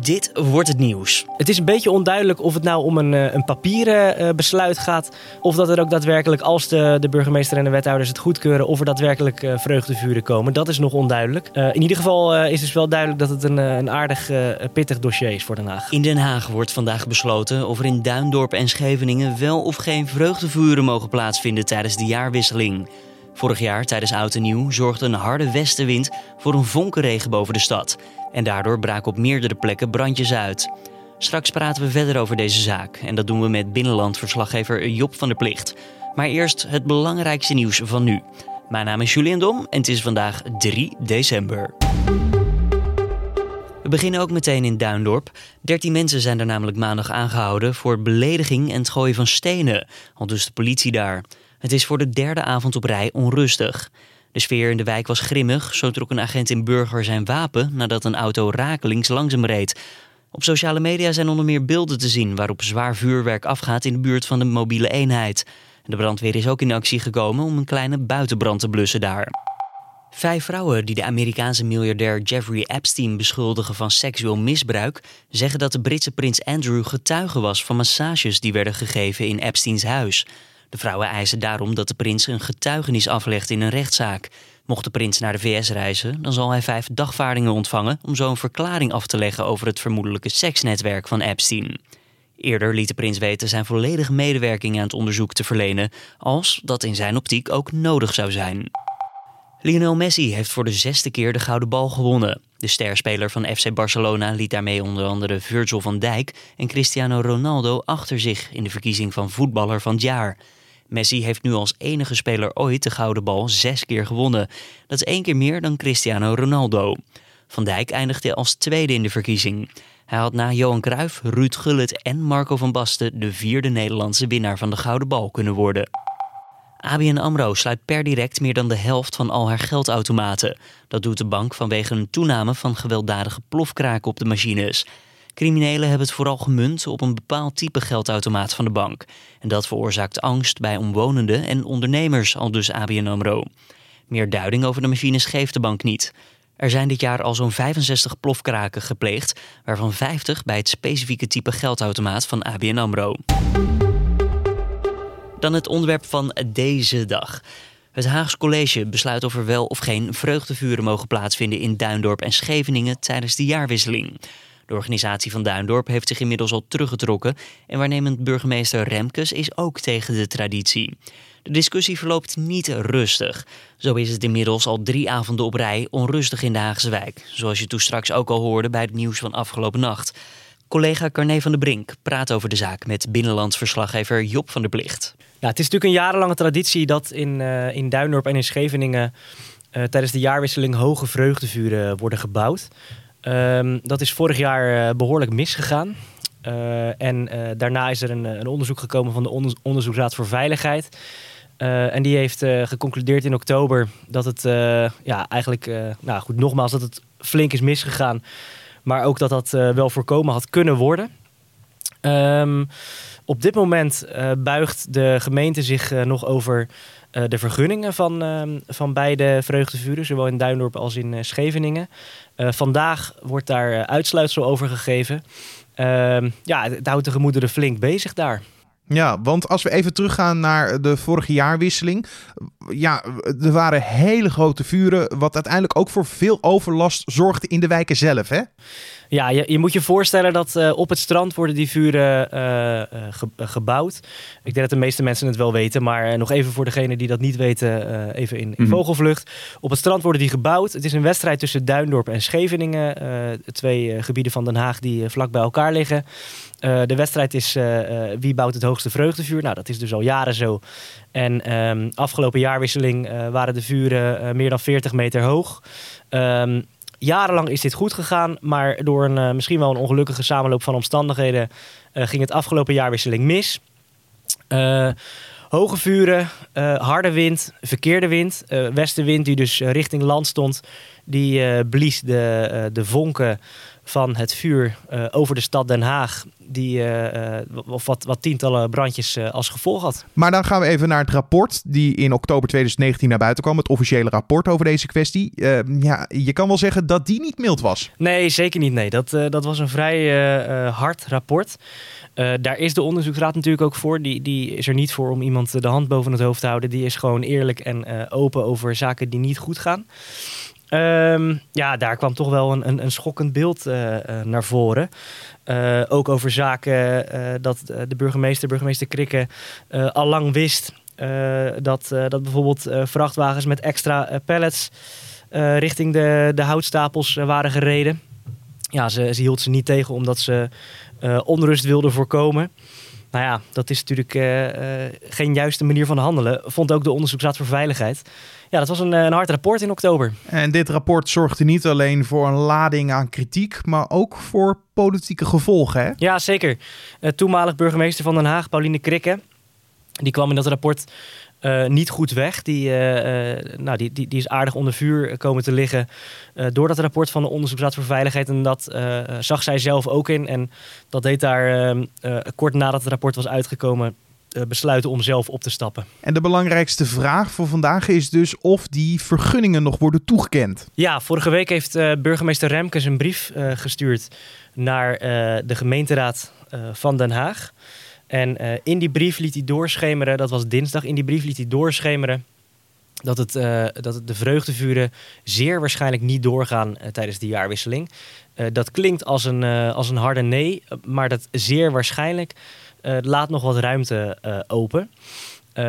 Dit wordt het nieuws. Het is een beetje onduidelijk of het nou om een, eh, een papieren eh, besluit gaat. Of dat er ook daadwerkelijk, als de, de burgemeester en de wethouders het goedkeuren, of er daadwerkelijk uh, vreugdevuren komen. Dat is nog onduidelijk. in ieder geval is dus wel duidelijk dat het een, een aardig pittig dossier is voor Den Haag. In Den Haag wordt vandaag besloten of er in Duindorp en Scheveningen wel of geen vreugdevuren mogen plaatsvinden tijdens de jaarwisseling. Vorig jaar tijdens Oud en Nieuw zorgde een harde westenwind voor een vonkenregen boven de stad. En daardoor braken op meerdere plekken brandjes uit. Straks praten we verder over deze zaak. En dat doen we met binnenlandverslaggever Job van der Plicht. Maar eerst het belangrijkste nieuws van nu. Mijn naam is Julian Dom en het is vandaag 3 december. We beginnen ook meteen in Duindorp. 13 mensen zijn er namelijk maandag aangehouden voor belediging en het gooien van stenen. Al dus de politie daar. Het is voor de derde avond op rij onrustig. De sfeer in de wijk was grimmig. Zo trok een agent in Burger zijn wapen nadat een auto rakelings langs hem reed. Op sociale media zijn onder meer beelden te zien waarop zwaar vuurwerk afgaat in de buurt van de mobiele eenheid. De brandweer is ook in actie gekomen om een kleine buitenbrand te blussen daar. Vijf vrouwen die de Amerikaanse miljardair Jeffrey Epstein beschuldigen van seksueel misbruik, zeggen dat de Britse prins Andrew getuige was van massages die werden gegeven in Epsteins huis. De vrouwen eisen daarom dat de prins een getuigenis aflegt in een rechtszaak. Mocht de prins naar de VS reizen, dan zal hij vijf dagvaardingen ontvangen om zo een verklaring af te leggen over het vermoedelijke seksnetwerk van Epstein. Eerder liet de prins weten zijn volledige medewerking aan het onderzoek te verlenen, als dat in zijn optiek ook nodig zou zijn. Lionel Messi heeft voor de zesde keer de gouden bal gewonnen. De sterspeler van FC Barcelona liet daarmee onder andere Virgil van Dijk en Cristiano Ronaldo achter zich in de verkiezing van voetballer van het jaar. Messi heeft nu als enige speler ooit de gouden bal zes keer gewonnen. Dat is één keer meer dan Cristiano Ronaldo. Van Dijk eindigde als tweede in de verkiezing. Hij had na Johan Cruijff, Ruud Gullit en Marco van Basten de vierde Nederlandse winnaar van de gouden bal kunnen worden. ABN AMRO sluit per direct meer dan de helft van al haar geldautomaten. Dat doet de bank vanwege een toename van gewelddadige plofkraken op de machines. Criminelen hebben het vooral gemunt op een bepaald type geldautomaat van de bank. En dat veroorzaakt angst bij omwonenden en ondernemers, al dus ABN AMRO. Meer duiding over de machines geeft de bank niet. Er zijn dit jaar al zo'n 65 plofkraken gepleegd, waarvan 50 bij het specifieke type geldautomaat van ABN AMRO. Dan het onderwerp van deze dag. Het Haags College besluit of er wel of geen vreugdevuren mogen plaatsvinden in Duindorp en Scheveningen tijdens de jaarwisseling. De organisatie van Duindorp heeft zich inmiddels al teruggetrokken en waarnemend burgemeester Remkes is ook tegen de traditie. De discussie verloopt niet rustig. Zo is het inmiddels al drie avonden op rij onrustig in de Haagse wijk, zoals je toen straks ook al hoorde bij het nieuws van afgelopen nacht. Collega Carné van der Brink praat over de zaak met binnenlandsverslaggever Job van der Plicht. Ja, het is natuurlijk een jarenlange traditie dat in, uh, in Duindorp en in Scheveningen uh, tijdens de jaarwisseling hoge vreugdevuren worden gebouwd. Um, dat is vorig jaar uh, behoorlijk misgegaan. en daarna is er een, een, onderzoek gekomen van de Onderzoeksraad voor Veiligheid. en die heeft geconcludeerd in oktober dat het, ja, eigenlijk, nou goed, nogmaals, dat het flink is misgegaan. Maar ook dat dat wel voorkomen had kunnen worden. Um, op dit moment uh, buigt de gemeente zich uh, nog over de vergunningen van, ehm, van beide vreugdevuren, zowel in Duindorp als in Scheveningen. vandaag wordt daar uitsluitsel over gegeven. Ehm, ja, het houdt de gemoederen flink bezig daar. Ja, want als we even teruggaan naar de vorige jaarwisseling. Ja, er waren hele grote vuren, wat uiteindelijk ook voor veel overlast zorgde in de wijken zelf, hè? Ja, je, je moet je voorstellen dat uh, op het strand worden die vuren uh, ge gebouwd. Ik denk dat de meeste mensen het wel weten, maar nog even voor degenen die dat niet weten, even in, in mm. vogelvlucht. Op het strand worden die gebouwd. Het is een wedstrijd tussen Duindorp en Scheveningen, twee gebieden van Den Haag die vlak bij elkaar liggen. de wedstrijd is wie bouwt het hoogste vreugdevuur. Nou, dat is dus al jaren zo. En um, afgelopen jaarwisseling waren de vuren meer dan 40 meter hoog. Um, jarenlang is dit goed gegaan, maar door een uh, misschien wel een ongelukkige samenloop van omstandigheden uh, ging het afgelopen jaarwisseling mis. Uh, hoge vuren, harde wind, verkeerde wind, westenwind die dus richting land stond, die blies de, de vonken van het vuur eh, over de stad Den Haag. Die, eh, eh, of wat, wat tientallen brandjes eh, als gevolg had. Maar dan gaan we even naar het rapport die in oktober 2019 naar buiten kwam. Het officiële rapport over deze kwestie. Ja, je kan wel zeggen dat die niet mild was. Nee, zeker niet. Nee. Dat, dat was een vrij hard rapport. Daar is de onderzoeksraad natuurlijk ook voor. Die, die is er niet voor om iemand de hand boven het hoofd te houden. Die is gewoon eerlijk en open over zaken die niet goed gaan. Ehm, ja, daar kwam toch wel een, een, een schokkend beeld eh, eh, naar voren. Eh, ook over zaken dat de burgemeester, burgemeester Krikke, al lang wist dat, dat bijvoorbeeld vrachtwagens met extra pallets richting de, de houtstapels waren gereden. Ja, ze, ze hield ze niet tegen omdat ze onrust wilde voorkomen. Nou ja, dat is natuurlijk eh, eh, geen juiste manier van handelen. Vond ook de Onderzoeksraad voor Veiligheid. Ja, dat was een, eh, een hard rapport in oktober. En dit rapport zorgde niet alleen voor een lading aan kritiek, maar ook voor politieke gevolgen. Hè? Ja, zeker. Toenmalig burgemeester van Den Haag, Pauline Krikke, die kwam in dat rapport eh, niet goed weg. Die, eh, eh, nou, die, die, die is aardig onder vuur komen te liggen door dat rapport van de Onderzoeksraad voor Veiligheid. En dat zag zij zelf ook in. En dat deed daar eh, eh, kort nadat het rapport was uitgekomen besluiten om zelf op te stappen. En de belangrijkste vraag voor vandaag is dus of die vergunningen nog worden toegekend. Ja, vorige week heeft burgemeester Remkes een brief gestuurd naar de gemeenteraad van Den Haag. En eh, in die brief liet hij doorschemeren, dat was dinsdag, in die brief liet hij doorschemeren dat, het, eh, dat het de vreugdevuren zeer waarschijnlijk niet doorgaan eh, tijdens de jaarwisseling. Dat klinkt als een, als een harde nee, maar dat zeer waarschijnlijk laat nog wat ruimte open.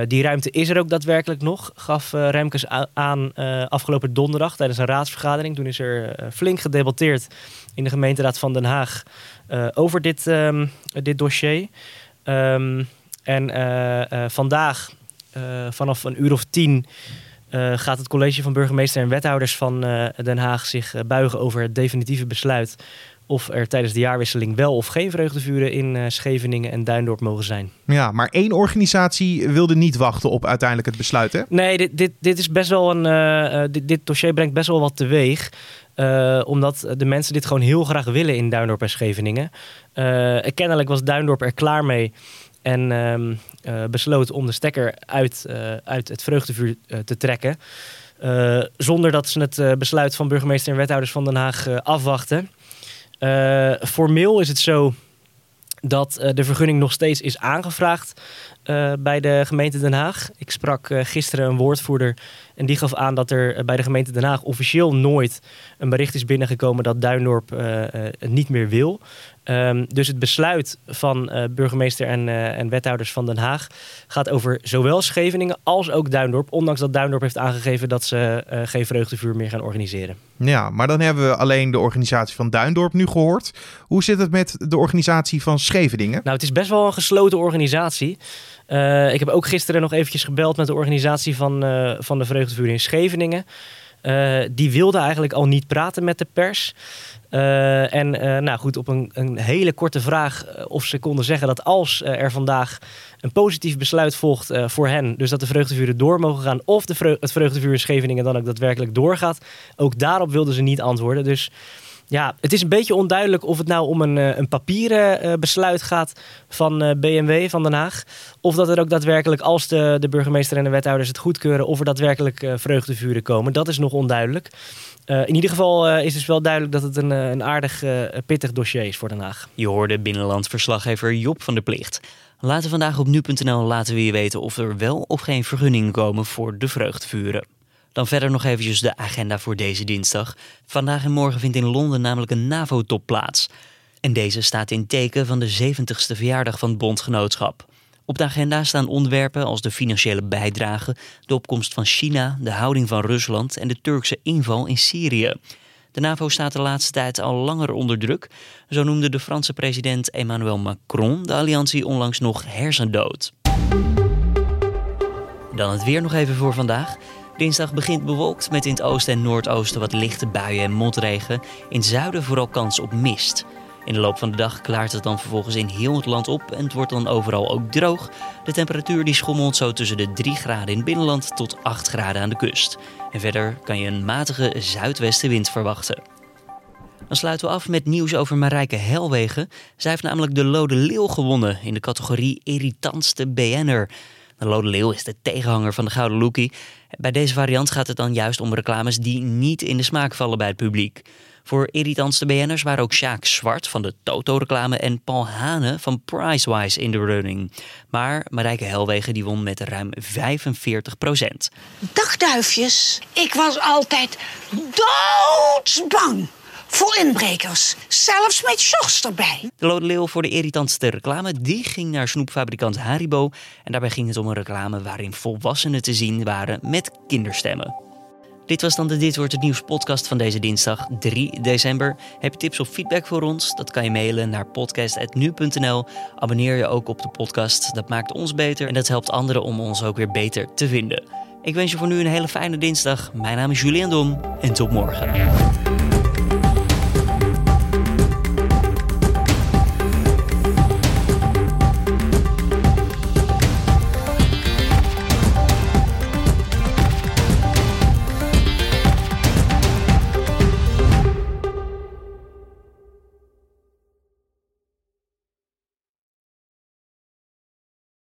Die ruimte is er ook daadwerkelijk nog, gaf Remkes aan afgelopen donderdag tijdens een raadsvergadering. Toen is er flink gedebatteerd in de gemeenteraad van Den Haag over dit, ehm, dit dossier. Ehm, en eh, eh, vandaag, eh, vanaf een uur of tien, gaat het college van burgemeester en wethouders van Den Haag zich buigen over het definitieve besluit of er tijdens de jaarwisseling wel of geen vreugdevuren in eh, Scheveningen en Duindorp mogen zijn. Ja, maar één organisatie wilde niet wachten op uiteindelijk het besluit. Hè? Nee, dit, dit, dit is best wel een. eh, eh, dit, dit dossier brengt best wel wat teweeg. Eh, omdat de mensen dit gewoon heel graag willen in Duindorp en Scheveningen. Eh, kennelijk was Duindorp er klaar mee. En ehm, eh, besloot om de stekker uit, uit het vreugdevuur te trekken. Zonder dat ze het besluit van burgemeester en wethouders van Den Haag afwachten. Eh, formeel is het zo dat eh, de vergunning nog steeds is aangevraagd eh, bij de gemeente Den Haag. Ik sprak eh, gisteren een woordvoerder en die gaf aan dat er eh, bij de gemeente Den Haag officieel nooit een bericht is binnengekomen dat Duindorp het niet meer wil. Ehm, dus het besluit van burgemeester en, en wethouders van Den Haag gaat over zowel Scheveningen als ook Duindorp. Ondanks dat Duindorp heeft aangegeven dat ze geen vreugdevuur meer gaan organiseren. Ja, maar dan hebben we alleen de organisatie van Duindorp nu gehoord. Hoe zit het met de organisatie van Scheveningen? Nou, het is best wel een gesloten organisatie. Eh, ik heb ook gisteren nog eventjes gebeld met de organisatie van, eh, van de Vreugdevuur in Scheveningen. Eh, die wilde eigenlijk al niet praten met de pers. En nou goed, op een, een hele korte vraag of ze konden zeggen dat als er vandaag een positief besluit volgt voor hen, dus dat de vreugdevuren door mogen gaan, of de het vreugdevuur in Scheveningen dan ook daadwerkelijk doorgaat, ook daarop wilden ze niet antwoorden. Dus ja, het is een beetje onduidelijk of het nou om een, eh, een papieren eh, besluit gaat van eh, BMW van Den Haag. Of dat er ook daadwerkelijk, als de, de burgemeester en de wethouders het goedkeuren, of er daadwerkelijk vreugdevuren komen. Dat is nog onduidelijk. In ieder geval is dus wel duidelijk dat het een, een aardig pittig dossier is voor Den Haag. Je hoorde binnenlandverslaggever Job van der Plicht. Later vandaag op nu.nl laten we je weten of er wel of geen vergunningen komen voor de vreugdevuren. Dan verder nog eventjes de agenda voor deze dinsdag. Vandaag en morgen vindt in Londen namelijk een NAVO-top plaats. En deze staat in teken van de 70ste verjaardag van het bondgenootschap. Op de agenda staan onderwerpen als de financiële bijdrage, de opkomst van China, de houding van Rusland en de Turkse inval in Syrië. De NAVO staat de laatste tijd al langer onder druk. Zo noemde de Franse president Emmanuel Macron de alliantie onlangs nog hersendood. Dan het weer nog even voor vandaag. Dinsdag begint bewolkt met in het oosten en noordoosten wat lichte buien en motregen. In het zuiden vooral kans op mist. In de loop van de dag klaart het dan vervolgens in heel het land op en het wordt dan overal ook droog. De temperatuur die schommelt zo tussen de 3 graden in het binnenland tot 8 graden aan de kust. En verder kan je een matige zuidwestenwind verwachten. Dan sluiten we af met nieuws over Marijke Helwegen. Zij heeft namelijk de Lode Leeuw gewonnen in de categorie irritantste BN'er. De Lode Leeuw is de tegenhanger van de Gouden Lookie. Bij deze variant gaat het dan juist om reclames die niet in de smaak vallen bij het publiek. Voor irritantste BN'ers waren ook Sjaak Zwart van de Toto-reclame en Paul Hane van Pricewise in de running. Maar Marijke Helwegen die won met ruim 45 procent. Dag duifjes. Ik was altijd doodsbang voor inbrekers. Zelfs met Jos erbij. De Lode Leeuw voor de irritantste reclame die ging naar snoepfabrikant Haribo. En daarbij ging het om een reclame waarin volwassenen te zien waren met kinderstemmen. Dit was dan de Dit Wordt Het Nieuws podcast van deze dinsdag 3 december. Heb je tips of feedback voor ons? Dat kan je mailen naar podcast.nu.nl. Abonneer je ook op de podcast. Dat maakt ons beter en dat helpt anderen om ons ook weer beter te vinden. Ik wens je voor nu een hele fijne dinsdag. Mijn naam is Julian Dom en tot morgen.